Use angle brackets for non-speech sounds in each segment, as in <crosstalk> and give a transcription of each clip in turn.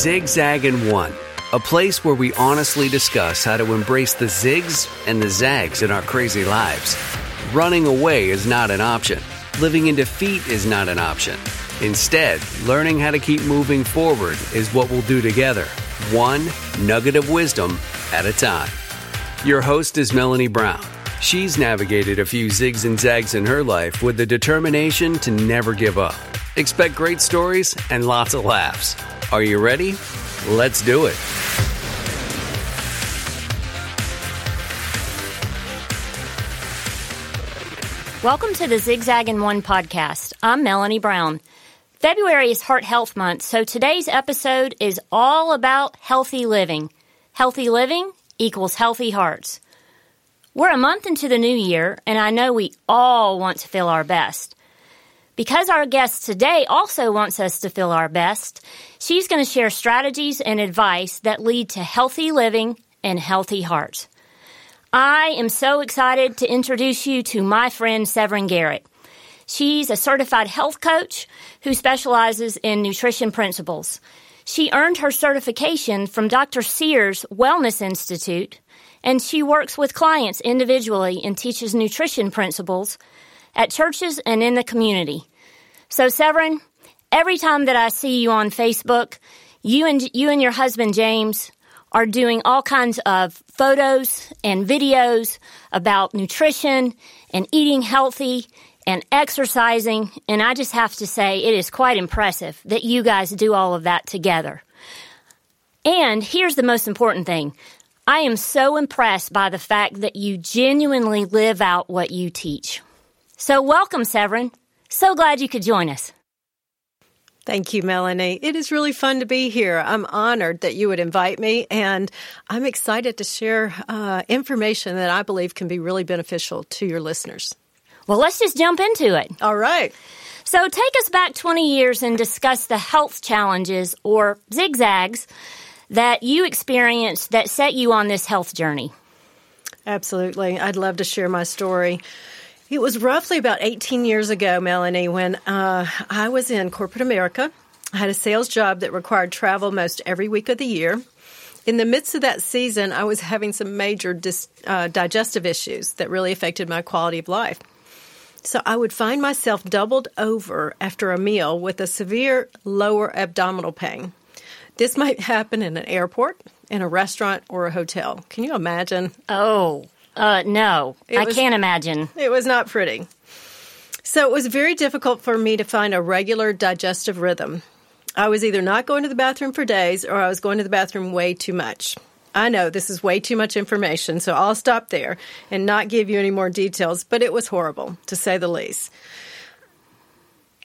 Zigzag and One, a place where we honestly discuss how to embrace the zigs and the zags in our crazy lives. Running away is not an option. Living in defeat is not an option. Instead, learning how to keep moving forward is what we'll do together, one nugget of wisdom at a time. Your host is Melony Brown. She's navigated a few zigs and zags in her life with the determination to never give up. Expect great stories and lots of laughs. Are you ready? Let's do it. Welcome to the Zigzag and One podcast. I'm Melony Brown. February is Heart Health Month, so today's episode is all about healthy living. Healthy living equals healthy hearts. We're a month into the new year, and I know we all want to feel our best. Because our guest today also wants us to feel our best, she's going to share strategies and advice that lead to healthy living and healthy hearts. I am so excited to introduce you to my friend Severin Garrett. She's a certified health coach who specializes in nutrition principles. She earned her certification from Dr. Sears Wellness Institute, and she works with clients individually and teaches nutrition principles at churches and in the community. So, Severin, every time that I see you on Facebook, you and you and your husband James are doing all kinds of photos and videos about nutrition and eating healthy and exercising. And I just have to say, it is quite impressive that you guys do all of that together. And here's the most important thing I am so impressed by the fact that you genuinely live out what you teach. So, welcome, Severin. So glad you could join us. Thank you, Melony. It is really fun to be here. I'm honored that you would invite me, and I'm excited to share uh, information that I believe can be really beneficial to your listeners. Well, let's just jump into it. All right. So, take us back 20 years and discuss the health challenges or zigzags that you experienced that set you on this health journey. Absolutely. I'd love to share my story. It was roughly about 18 years ago, Melony, when uh, I was in corporate America. I had a sales job that required travel most every week of the year. In the midst of that season, I was having some major dis- uh, digestive issues that really affected my quality of life. So I would find myself doubled over after a meal with a severe lower abdominal pain. This might happen in an airport, in a restaurant, or a hotel. Can you imagine? Oh, uh, no, it I was, can't imagine. It was not pretty. So it was very difficult for me to find a regular digestive rhythm. I was either not going to the bathroom for days or I was going to the bathroom way too much. I know this is way too much information, so I'll stop there and not give you any more details, but it was horrible, to say the least.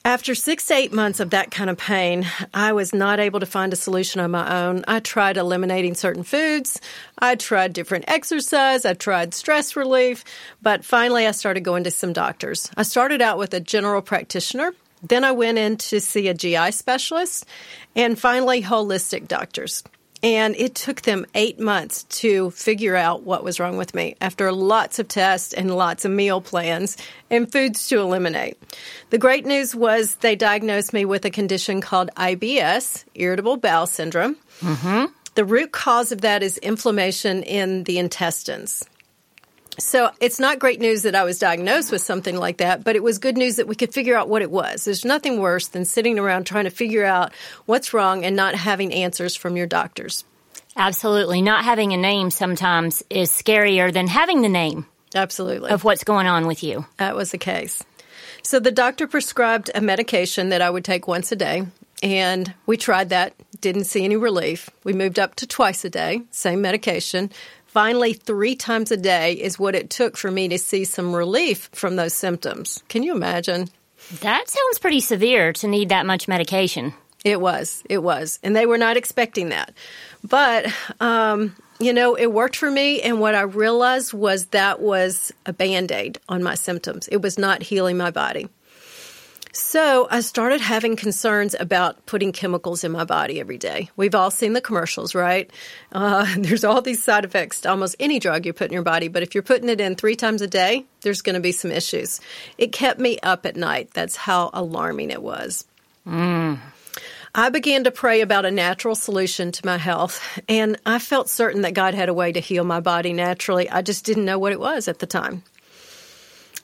After six eight months of that kind of pain, I was not able to find a solution on my own. I tried eliminating certain foods. I tried different exercise. I tried stress relief. But finally, I started going to some doctors. I started out with a general practitioner. Then I went in to see a GI specialist and finally holistic doctors. And it took them eight months to figure out what was wrong with me after lots of tests and lots of meal plans and foods to eliminate. The great news was they diagnosed me with a condition called IBS, irritable bowel syndrome. Mm-hmm. The root cause of that is inflammation in the intestines. So it's not great news that I was diagnosed with something like that, but it was good news that we could figure out what it was. There's nothing worse than sitting around trying to figure out what's wrong and not having answers from your doctors. Absolutely. Not having a name sometimes is scarier than having the name. Absolutely. Of what's going on with you. That was the case. So the doctor prescribed a medication that I would take once a day, and we tried that, didn't see any relief. We moved up to twice a day, same medication. Finally, three times a day is what it took for me to see some relief from those symptoms. Can you imagine? That sounds pretty severe to need that much medication. It was. It was. And they were not expecting that. But, um, you know, it worked for me. And what I realized was that was a band aid on my symptoms. It was not healing my body. So I started having concerns about putting chemicals in my body every day. We've all seen the commercials, right? Uh, <laughs> there's all these side effects to almost any drug you put in your body, but if you're putting it in three times a day, there's going to be some issues. It kept me up at night. That's how alarming it was. Mm. I began to pray about a natural solution to my health, and I felt certain that God had a way to heal my body naturally. I just didn't know what it was at the time.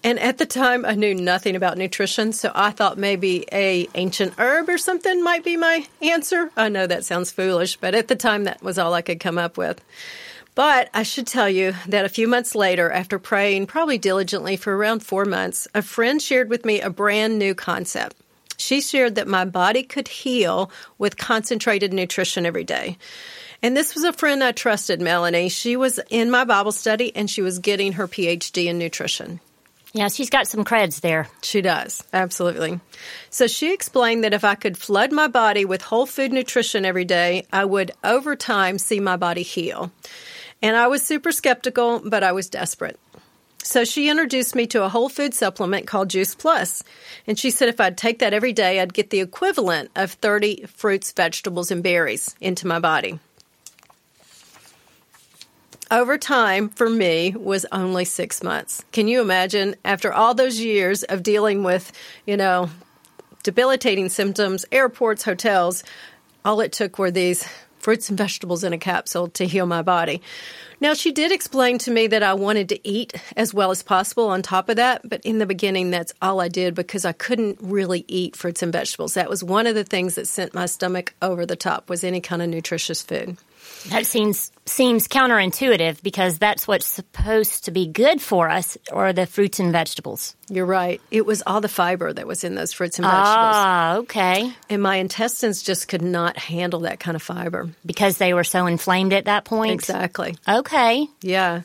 And at the time, I knew nothing about nutrition, so I thought maybe a ancient herb or something might be my answer. I know that sounds foolish, but at the time, that was all I could come up with. But I should tell you that a few months later, after praying probably diligently for around four months, a friend shared with me a brand new concept. She shared that my body could heal with concentrated nutrition every day. And this was a friend I trusted, Melony. She was in my Bible study and she was getting her PhD in nutrition. Yeah, she's got some creds there. She does, absolutely. So she explained that if I could flood my body with whole food nutrition every day, I would over time see my body heal. And I was super skeptical, but I was desperate. So she introduced me to a whole food supplement called Juice Plus. And she said if I'd take that every day, I'd get the equivalent of 30 fruits, vegetables, and berries into my body. Over time for me was only six months. Can you imagine after all those years of dealing with, you know, debilitating symptoms, airports, hotels, all it took were these fruits and vegetables in a capsule to heal my body. Now, she did explain to me that I wanted to eat as well as possible on top of that, but in the beginning, that's all I did because I couldn't really eat fruits and vegetables. That was one of the things that sent my stomach over the top was any kind of nutritious food. That seems seems counterintuitive because that's what's supposed to be good for us or the fruits and vegetables. You're right. It was all the fiber that was in those fruits and vegetables. Ah, okay. And my intestines just could not handle that kind of fiber. Because they were so inflamed at that point? Exactly. Okay. Yeah.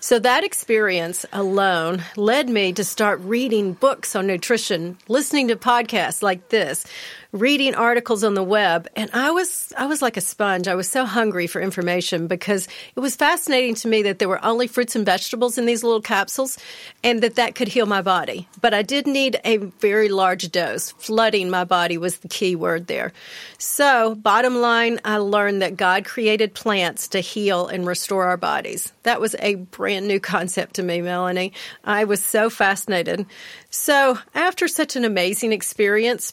So that experience alone led me to start reading books on nutrition, listening to podcasts like this, reading articles on the web, and I was I was like a sponge. I was so hungry for information because it was fascinating to me that there were only fruits and vegetables in these little capsules and that that could heal my body. But I did need a very large dose. Flooding my body was the key word there. So, bottom line, I learned that God created plants to heal and restore our bodies. That was a brand new concept to me, Melony. I was so fascinated. So, after such an amazing experience,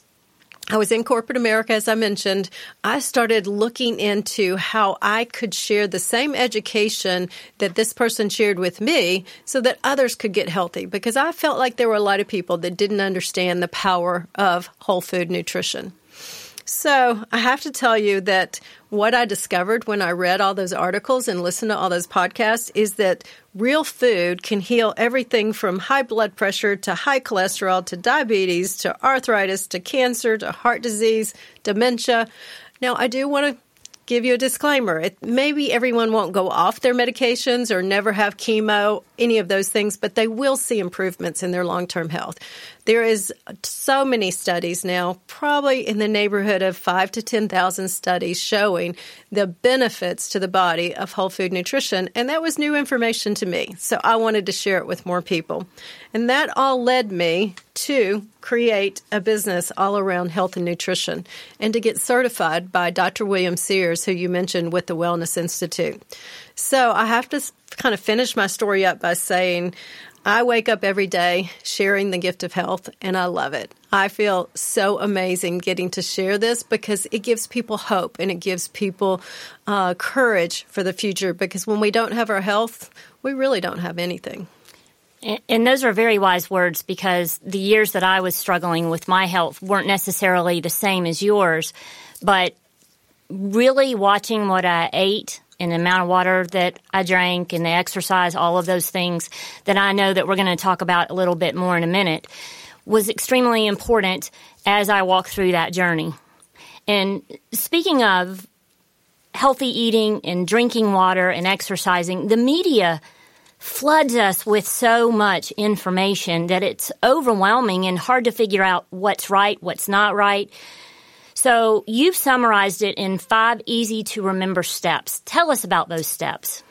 I was in corporate America, as I mentioned. I started looking into how I could share the same education that this person shared with me so that others could get healthy because I felt like there were a lot of people that didn't understand the power of whole food nutrition. So I have to tell you that what I discovered when I read all those articles and listened to all those podcasts is that real food can heal everything from high blood pressure to high cholesterol to diabetes to arthritis to cancer to heart disease, dementia. Now, I do want to give you a disclaimer. It, maybe everyone won't go off their medications or never have chemo, any of those things, but they will see improvements in their long term health. There is so many studies now, probably in the neighborhood of five to 10,000 studies showing the benefits to the body of whole food nutrition. And that was new information to me. So I wanted to share it with more people. And that all led me to create a business all around health and nutrition and to get certified by Dr. William Sears, who you mentioned with the Wellness Institute. So I have to kind of finish my story up by saying I wake up every day sharing the gift of health, and I love it. I feel so amazing getting to share this because it gives people hope and it gives people uh, courage for the future. Because when we don't have our health, we really don't have anything. And those are very wise words because the years that I was struggling with my health weren't necessarily the same as yours, but really watching what I ate and the amount of water that I drank and the exercise, all of those things that I know that we're going to talk about a little bit more in a minute was extremely important as I walked through that journey. And speaking of healthy eating and drinking water and exercising, the media floods us with so much information that it's overwhelming and hard to figure out what's right, what's not right. So you've summarized it in five easy to remember steps. Tell us about those steps.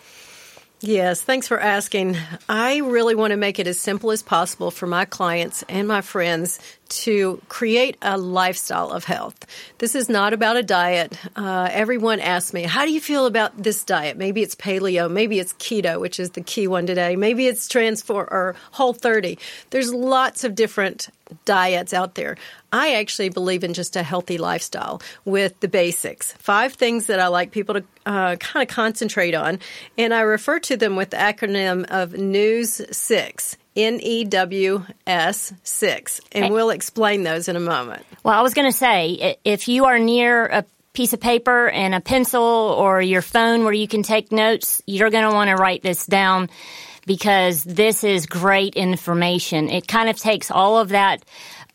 Yes, thanks for asking. I really want to make it as simple as possible for my clients and my friends to create a lifestyle of health. This is not about a diet. Uh, everyone asks me, How do you feel about this diet? Maybe it's paleo, maybe it's keto, which is the key one today, maybe it's transform or whole 30. There's lots of different diets out there. I actually believe in just a healthy lifestyle with the basics. Five things that I like people to uh, kind of concentrate on, and I refer to them with the acronym of News 6. N E W S 6. And we'll explain those in a moment. Well, I was going to say if you are near a piece of paper and a pencil or your phone where you can take notes, you're going to want to write this down because this is great information. It kind of takes all of that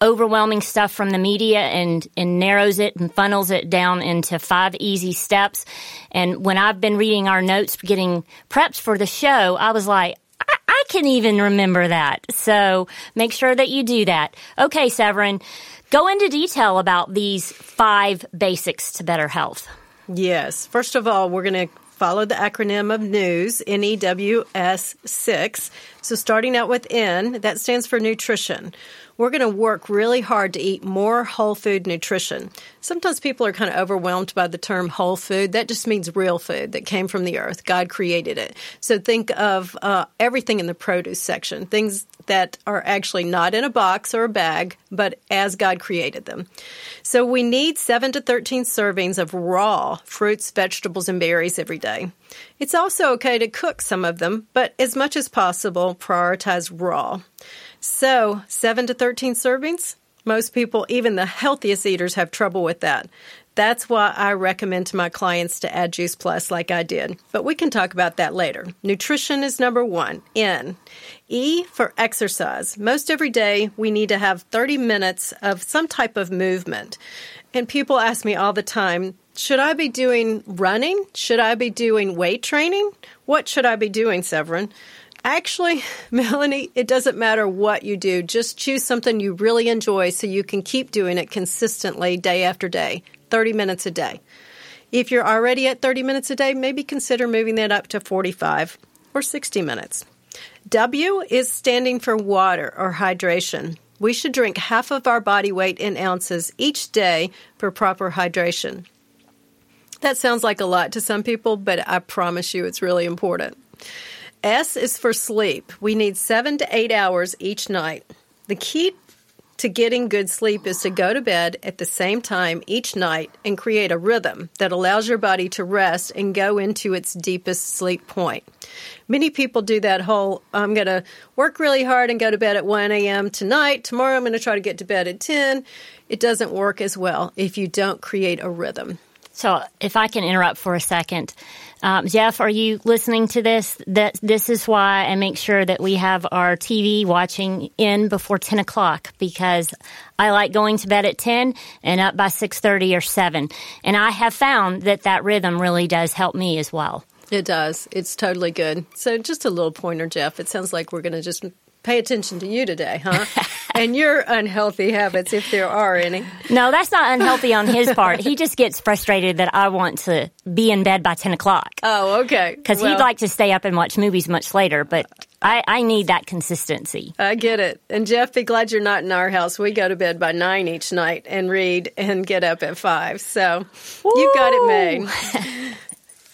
overwhelming stuff from the media and, and narrows it and funnels it down into five easy steps. And when I've been reading our notes, getting preps for the show, I was like, I can even remember that. So make sure that you do that. Okay, Severin, go into detail about these five basics to better health. Yes. First of all, we're going to follow the acronym of NEWS, N E W S 6. So starting out with N, that stands for nutrition we're going to work really hard to eat more whole food nutrition. Sometimes people are kind of overwhelmed by the term whole food. That just means real food that came from the earth. God created it. So think of uh, everything in the produce section, things that are actually not in a box or a bag, but as God created them. So we need 7 to 13 servings of raw fruits, vegetables, and berries every day. It's also okay to cook some of them, but as much as possible, prioritize raw. So, 7 to 13 servings? Most people, even the healthiest eaters, have trouble with that. That's why I recommend to my clients to add Juice Plus like I did. But we can talk about that later. Nutrition is number one. N. E for exercise. Most every day we need to have 30 minutes of some type of movement. And people ask me all the time, should I be doing running? Should I be doing weight training? What should I be doing, Severin? Actually, <laughs> Melony, it doesn't matter what you do. Just choose something you really enjoy so you can keep doing it consistently day after day, 30 minutes a day. If you're already at 30 minutes a day, maybe consider moving that up to 45 or 60 minutes. W is standing for water or hydration. We should drink half of our body weight in ounces each day for proper hydration. That sounds like a lot to some people, but I promise you it's really important. S is for sleep. We need seven to eight hours each night. The key to getting good sleep is to go to bed at the same time each night and create a rhythm that allows your body to rest and go into its deepest sleep point. Many people do that whole I'm going to work really hard and go to bed at 1 a.m. tonight. Tomorrow I'm going to try to get to bed at 10. It doesn't work as well if you don't create a rhythm. So, if I can interrupt for a second, um, Jeff, are you listening to this? That this is why I make sure that we have our TV watching in before ten o'clock because I like going to bed at ten and up by six thirty or seven, and I have found that that rhythm really does help me as well. It does. It's totally good. So, just a little pointer, Jeff. It sounds like we're going to just pay attention to you today, huh? <laughs> and your unhealthy habits, if there are any. No, that's not unhealthy on his part. He just gets frustrated that I want to be in bed by 10 o'clock. Oh, okay. Because well, he'd like to stay up and watch movies much later, but I, I, need that consistency. I get it. And Jeff, be glad you're not in our house. We go to bed by nine each night and read and get up at five. So Woo! you've got it made. <laughs>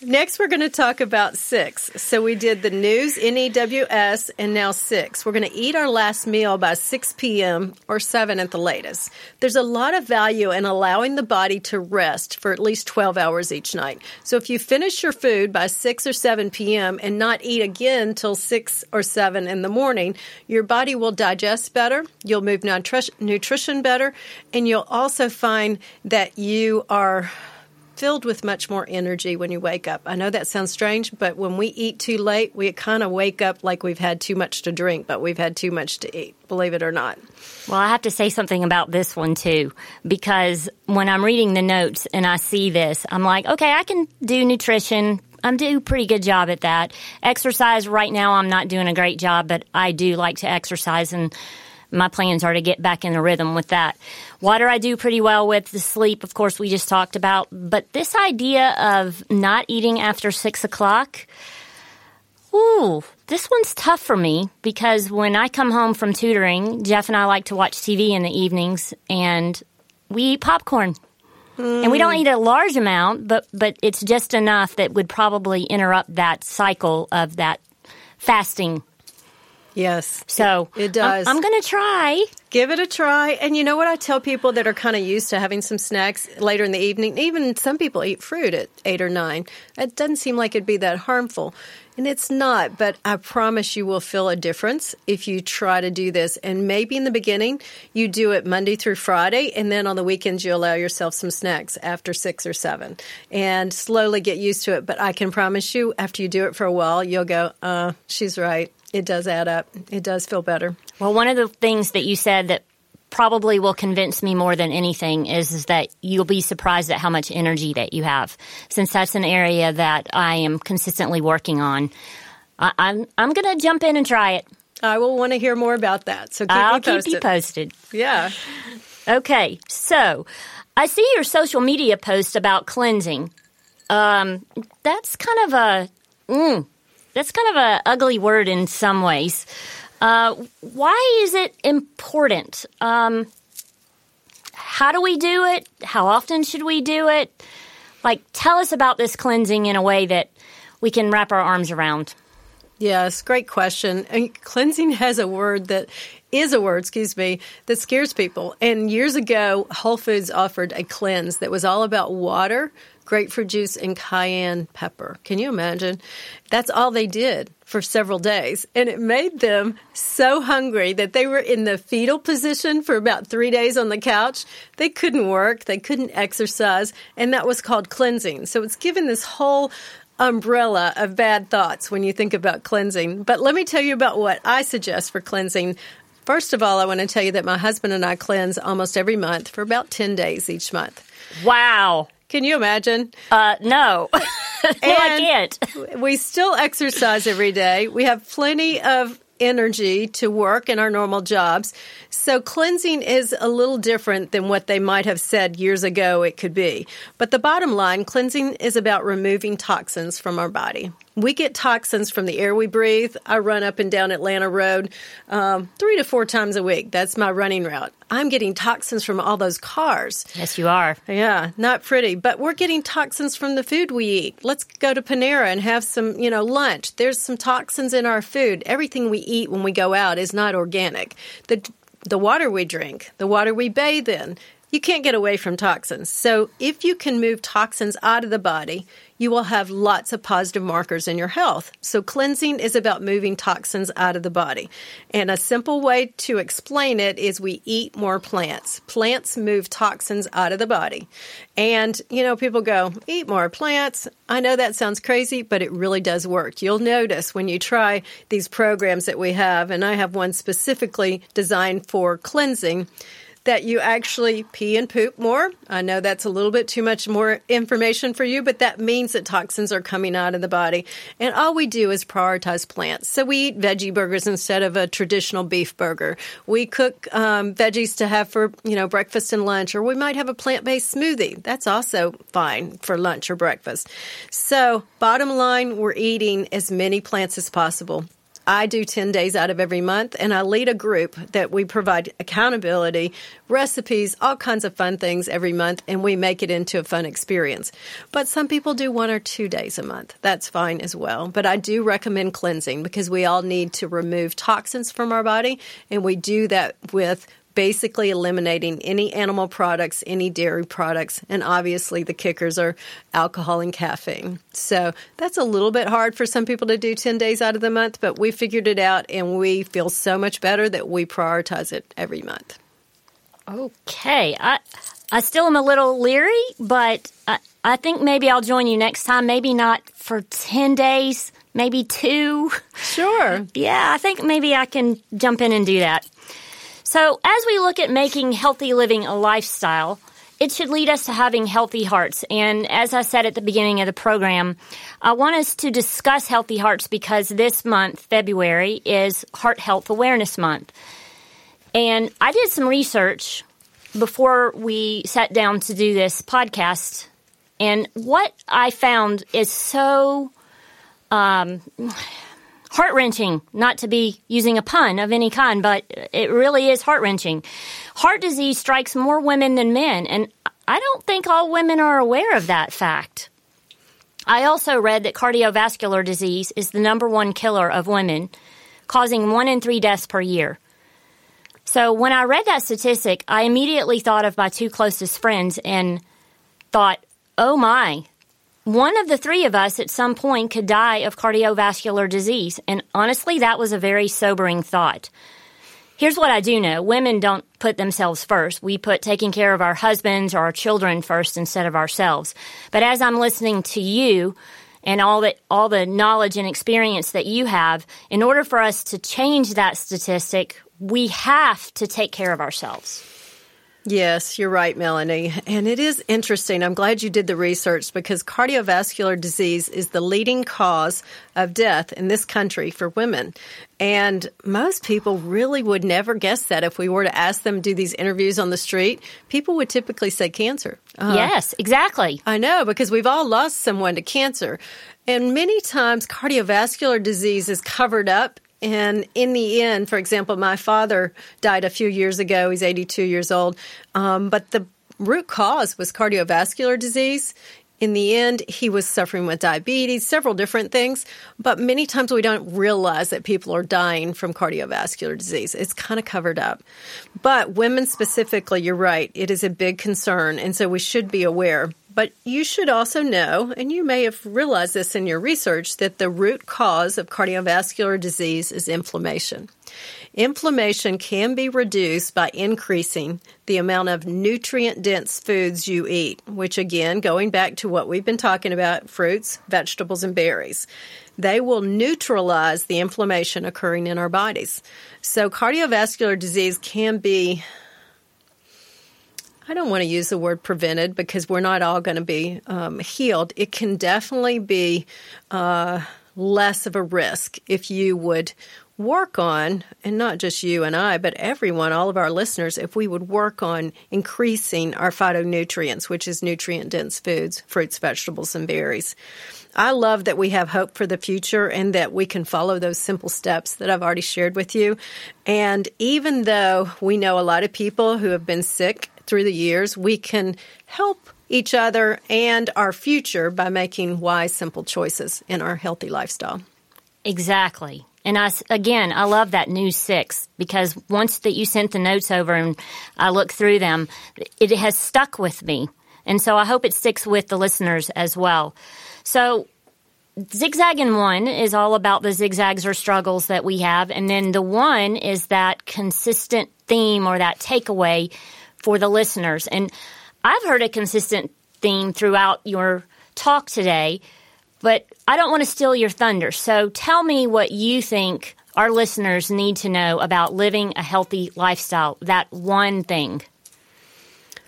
Next, we're going to talk about six. So we did the news, NEWS, and now six. We're going to eat our last meal by 6 p.m. or 7 at the latest. There's a lot of value in allowing the body to rest for at least 12 hours each night. So if you finish your food by 6 or 7 p.m. and not eat again till 6 or 7 in the morning, your body will digest better, you'll move nutrition better, and you'll also find that you are filled with much more energy when you wake up. I know that sounds strange, but when we eat too late, we kind of wake up like we've had too much to drink, but we've had too much to eat, believe it or not. Well, I have to say something about this one too, because when I'm reading the notes and I see this, I'm like, okay, I can do nutrition. I'm doing pretty good job at that. Exercise right now, I'm not doing a great job, but I do like to exercise and my plans are to get back in a rhythm with that. Water I do pretty well with. The sleep, of course, we just talked about. But this idea of not eating after six o'clock, Ooh, this one's tough for me because when I come home from tutoring, Jeff and I like to watch TV in the evenings and we eat popcorn. Mm. And we don't eat a large amount, but but it's just enough that would probably interrupt that cycle of that fasting. Yes. So it, it does. I'm, I'm going to try. Give it a try. And you know what I tell people that are kind of used to having some snacks later in the evening? Even some people eat fruit at eight or nine. It doesn't seem like it'd be that harmful. And it's not, but I promise you will feel a difference if you try to do this. And maybe in the beginning, you do it Monday through Friday, and then on the weekends, you allow yourself some snacks after six or seven and slowly get used to it. But I can promise you, after you do it for a while, you'll go, uh, she's right. It does add up. It does feel better. Well, one of the things that you said that probably will convince me more than anything is, is that you'll be surprised at how much energy that you have, since that's an area that I am consistently working on. I, I'm I'm going to jump in and try it. I will want to hear more about that. So keep I'll keep you posted. Yeah. Okay, so I see your social media post about cleansing. Um, that's kind of a mm, that's kind of an ugly word in some ways. Uh, why is it important? Um, how do we do it? How often should we do it? Like, tell us about this cleansing in a way that we can wrap our arms around. Yes, great question. And cleansing has a word that is a word, excuse me, that scares people. And years ago, Whole Foods offered a cleanse that was all about water, grapefruit juice, and cayenne pepper. Can you imagine? That's all they did for several days. And it made them so hungry that they were in the fetal position for about three days on the couch. They couldn't work, they couldn't exercise, and that was called cleansing. So it's given this whole umbrella of bad thoughts when you think about cleansing. But let me tell you about what I suggest for cleansing. First of all, I want to tell you that my husband and I cleanse almost every month for about 10 days each month. Wow. Can you imagine? Uh, no. <laughs> no, I can't. We still exercise every day. We have plenty of energy to work in our normal jobs. So cleansing is a little different than what they might have said years ago it could be. But the bottom line, cleansing is about removing toxins from our body. We get toxins from the air we breathe. I run up and down Atlanta Road um, three to four times a week. That's my running route. I'm getting toxins from all those cars. Yes, you are. Yeah, not pretty. But we're getting toxins from the food we eat. Let's go to Panera and have some, you know, lunch. There's some toxins in our food. Everything we eat when we go out is not organic. The the water we drink, the water we bathe in, you can't get away from toxins. So if you can move toxins out of the body, you will have lots of positive markers in your health. So cleansing is about moving toxins out of the body. And a simple way to explain it is we eat more plants. Plants move toxins out of the body. And, you know, people go, eat more plants. I know that sounds crazy, but it really does work. You'll notice when you try these programs that we have, and I have one specifically designed for cleansing that you actually pee and poop more. I know that's a little bit too much more information for you, but that means that toxins are coming out of the body. And all we do is prioritize plants. So we eat veggie burgers instead of a traditional beef burger. We cook um, veggies to have for, you know, breakfast and lunch, or we might have a plant based smoothie. That's also fine for lunch or breakfast. So, bottom line, we're eating as many plants as possible. I do 10 days out of every month, and I lead a group that we provide accountability, recipes, all kinds of fun things every month, and we make it into a fun experience. But some people do one or two days a month. That's fine as well. But I do recommend cleansing because we all need to remove toxins from our body, and we do that with basically eliminating any animal products, any dairy products, and obviously the kickers are alcohol and caffeine. So that's a little bit hard for some people to do 10 days out of the month, but we figured it out and we feel so much better that we prioritize it every month. Okay. I I still am a little leery, but I, I think maybe I'll join you next time. Maybe not for 10 days, maybe two. Sure. <laughs> yeah, I think maybe I can jump in and do that. So, as we look at making healthy living a lifestyle, it should lead us to having healthy hearts. And as I said at the beginning of the program, I want us to discuss healthy hearts because this month, February, is Heart Health Awareness Month. And I did some research before we sat down to do this podcast. And what I found is so um, heart wrenching, not to be using a pun of any kind, but it really is heart wrenching. Heart disease strikes more women than men, and I don't think all women are aware of that fact. I also read that cardiovascular disease is the number one killer of women, causing one in three deaths per year. So when I read that statistic, I immediately thought of my two closest friends and thought, oh my, one of the three of us at some point could die of cardiovascular disease. And honestly, that was a very sobering thought. Here's what I do know women don't put themselves first. We put taking care of our husbands or our children first instead of ourselves. But as I'm listening to you, and all the all the knowledge and experience that you have in order for us to change that statistic we have to take care of ourselves Yes, you're right, Melony. And it is interesting. I'm glad you did the research because cardiovascular disease is the leading cause of death in this country for women. And most people really would never guess that if we were to ask them to do these interviews on the street. People would typically say cancer. Uh, yes, exactly. I know because we've all lost someone to cancer. And many times cardiovascular disease is covered up and in the end, for example, my father died a few years ago. He's 82 years old. Um, but the root cause was cardiovascular disease. In the end, he was suffering with diabetes, several different things, but many times we don't realize that people are dying from cardiovascular disease. It's kind of covered up. But women specifically, you're right, it is a big concern, and so we should be aware. But you should also know, and you may have realized this in your research, that the root cause of cardiovascular disease is inflammation. Inflammation can be reduced by increasing the amount of nutrient dense foods you eat, which again, going back to what we've been talking about fruits, vegetables, and berries, they will neutralize the inflammation occurring in our bodies. So, cardiovascular disease can be I don't want to use the word prevented because we're not all going to be um, healed. It can definitely be uh, less of a risk if you would work on, and not just you and I, but everyone, all of our listeners, if we would work on increasing our phytonutrients, which is nutrient dense foods, fruits, vegetables, and berries. I love that we have hope for the future and that we can follow those simple steps that I've already shared with you. And even though we know a lot of people who have been sick through the years, we can help each other and our future by making wise, simple choices in our healthy lifestyle. Exactly. And I, again, I love that new six because once that you sent the notes over and I looked through them, it has stuck with me. And so I hope it sticks with the listeners as well. So Zigzagging one is all about the zigzags or struggles that we have. And then the one is that consistent theme or that takeaway for the listeners. And I've heard a consistent theme throughout your talk today, but I don't want to steal your thunder. So tell me what you think our listeners need to know about living a healthy lifestyle, that one thing.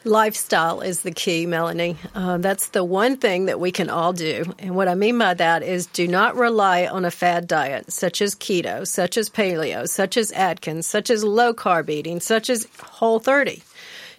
Lifestyle is the key, Melony. Uh, that's the one thing that we can all do. And what I mean by that is do not rely on a fad diet, such as keto, such as paleo, such as Atkins, such as low carb eating, such as Whole 30.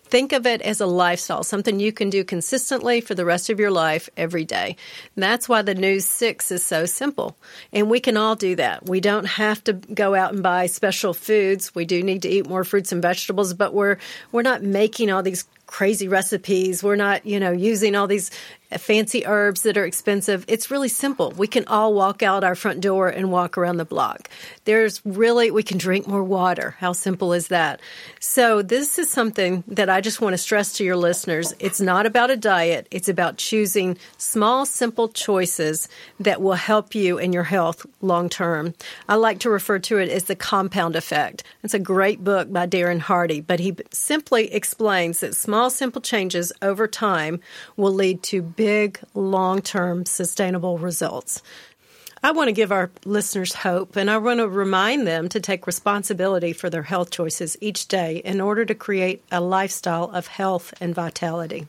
Think of it as a lifestyle, something you can do consistently for the rest of your life every day. And that's why the News 6 is so simple. And we can all do that. We don't have to go out and buy special foods. We do need to eat more fruits and vegetables, but we're we're not making all these crazy recipes. We're not, you know, using all these Uh, fancy herbs that are expensive. It's really simple. We can all walk out our front door and walk around the block. There's really, we can drink more water. How simple is that? So, this is something that I just want to stress to your listeners. It's not about a diet, it's about choosing small, simple choices that will help you in your health long term. I like to refer to it as the compound effect. It's a great book by Darren Hardy, but he simply explains that small, simple changes over time will lead to big, long term sustainable results. I want to give our listeners hope and I want to remind them to take responsibility for their health choices each day in order to create a lifestyle of health and vitality.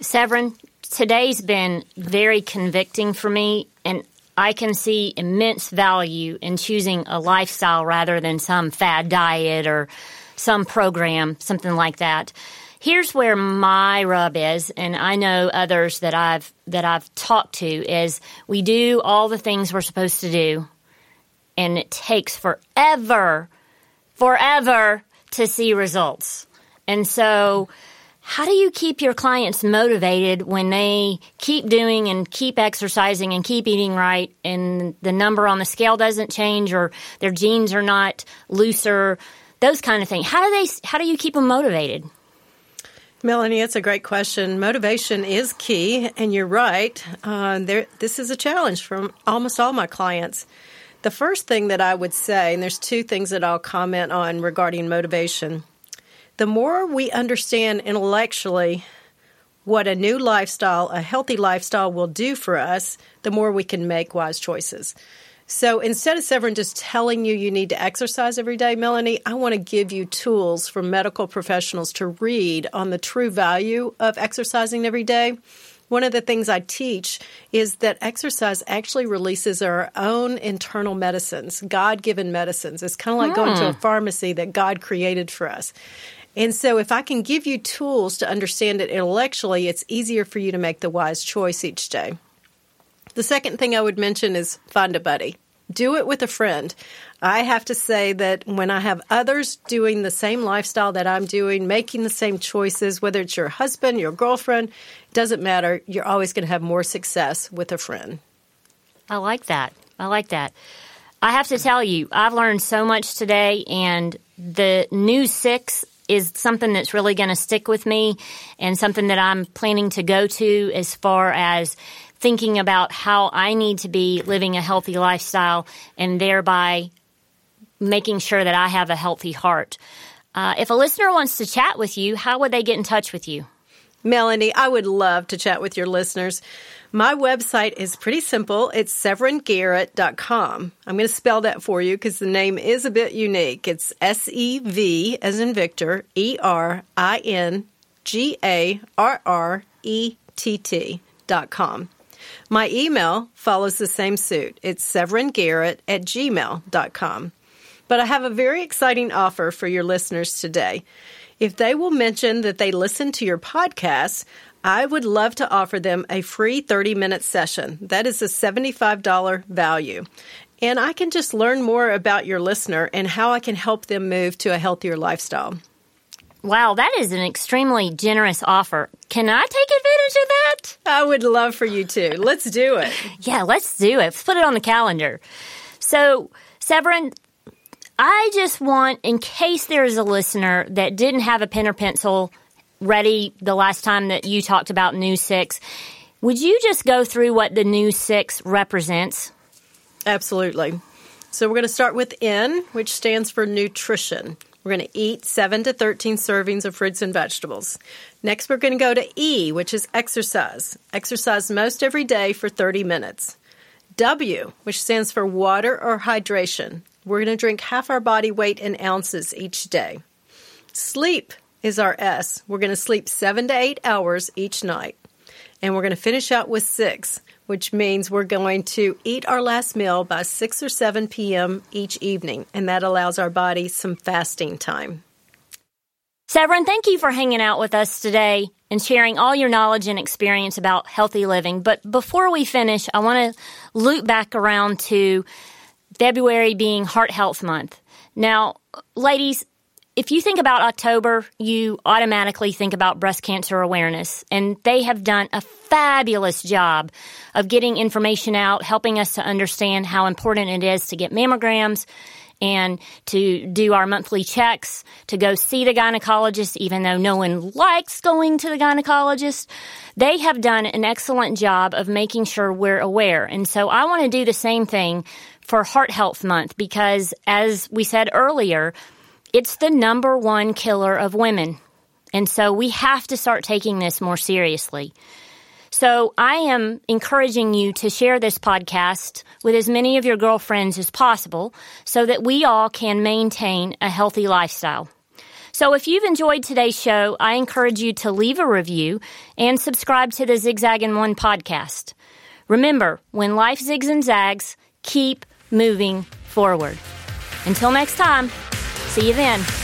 Severin, today's been very convicting for me, and I can see immense value in choosing a lifestyle rather than some fad diet or some program, something like that. Here's where my rub is, and I know others that I've that I've talked to is we do all the things we're supposed to do, and it takes forever, forever to see results. And so, how do you keep your clients motivated when they keep doing and keep exercising and keep eating right, and the number on the scale doesn't change, or their jeans are not looser? Those kind of things. How do they? How do you keep them motivated? Melony, it's a great question. Motivation is key, and you're right. Uh, there, this is a challenge from almost all my clients. The first thing that I would say, and there's two things that I'll comment on regarding motivation. The more we understand intellectually what a new lifestyle, a healthy lifestyle, will do for us, the more we can make wise choices. So instead of Severin just telling you you need to exercise every day, Melony, I want to give you tools for medical professionals to read on the true value of exercising every day. One of the things I teach is that exercise actually releases our own internal medicines, God given medicines. It's kind of like hmm. going to a hmm. pharmacy that God created for us. And so, if I can give you tools to understand it intellectually, it's easier for you to make the wise choice each day. The second thing I would mention is find a buddy do it with a friend. I have to say that when I have others doing the same lifestyle that I'm doing, making the same choices, whether it's your husband, your girlfriend, doesn't matter. You're always going to have more success with a friend. I like that. I like that. I have to tell you, I've learned so much today, and the new six is something that's really going to stick with me and something that I'm planning to go to as far as thinking about how I need to be living a healthy lifestyle and thereby making sure that I have a healthy heart. Uh, if a listener wants to chat with you, how would they get in touch with you? Melony, I would love to chat with your listeners. My website is pretty simple. It's severingarrett.com. I'm going to spell that for you because the name is a bit unique. It's S E V as in Victor, E R I N G A R R E T T.com. My email follows the same suit. It's severingarrett at gmail.com. But I have a very exciting offer for your listeners today. If they will mention that they listen to your podcast, I would love to offer them a free 30 minute session. That is a $75 value. And I can just learn more about your listener and how I can help them move to a healthier lifestyle. Wow, that is an extremely generous offer. Can I take advantage of that? I would love for you to. Let's do it. <laughs> yeah, let's do it. Let's put it on the calendar. So, Severin, I just want, in case there's a listener that didn't have a pen or pencil ready the last time that you talked about New Six, would you just go through what the New Six represents? Absolutely. So, we're going to start with N, which stands for nutrition. We're going to eat 7 to 13 servings of fruits and vegetables. Next, we're going to go to E, which is exercise. Exercise most every day for 30 minutes. W, which stands for water or hydration. We're going to drink half our body weight in ounces each day. Sleep is our S. We're going to sleep 7 to 8 hours each night. And we're going to finish out with 6, which means we're going to eat our last meal by 6 or 7 p.m. each evening, and that allows our body some fasting time. Severin, thank you for hanging out with us today and sharing all your knowledge and experience about healthy living. But before we finish, I want to loop back around to February being Heart Health Month. Now, ladies, if you think about October, you automatically think about breast cancer awareness. And they have done a fabulous job of getting information out, helping us to understand how important it is to get mammograms and to do our monthly checks, to go see the gynecologist, even though no one likes going to the gynecologist. They have done an excellent job of making sure we're aware. And so I want to do the same thing for Heart Health Month because, as we said earlier, it's the number one killer of women. And so we have to start taking this more seriously. So I am encouraging you to share this podcast with as many of your girlfriends as possible so that we all can maintain a healthy lifestyle. So if you've enjoyed today's show, I encourage you to leave a review and subscribe to the Zigzag and One podcast. Remember, when life zigs and zags, keep moving forward. Until next time. See you then.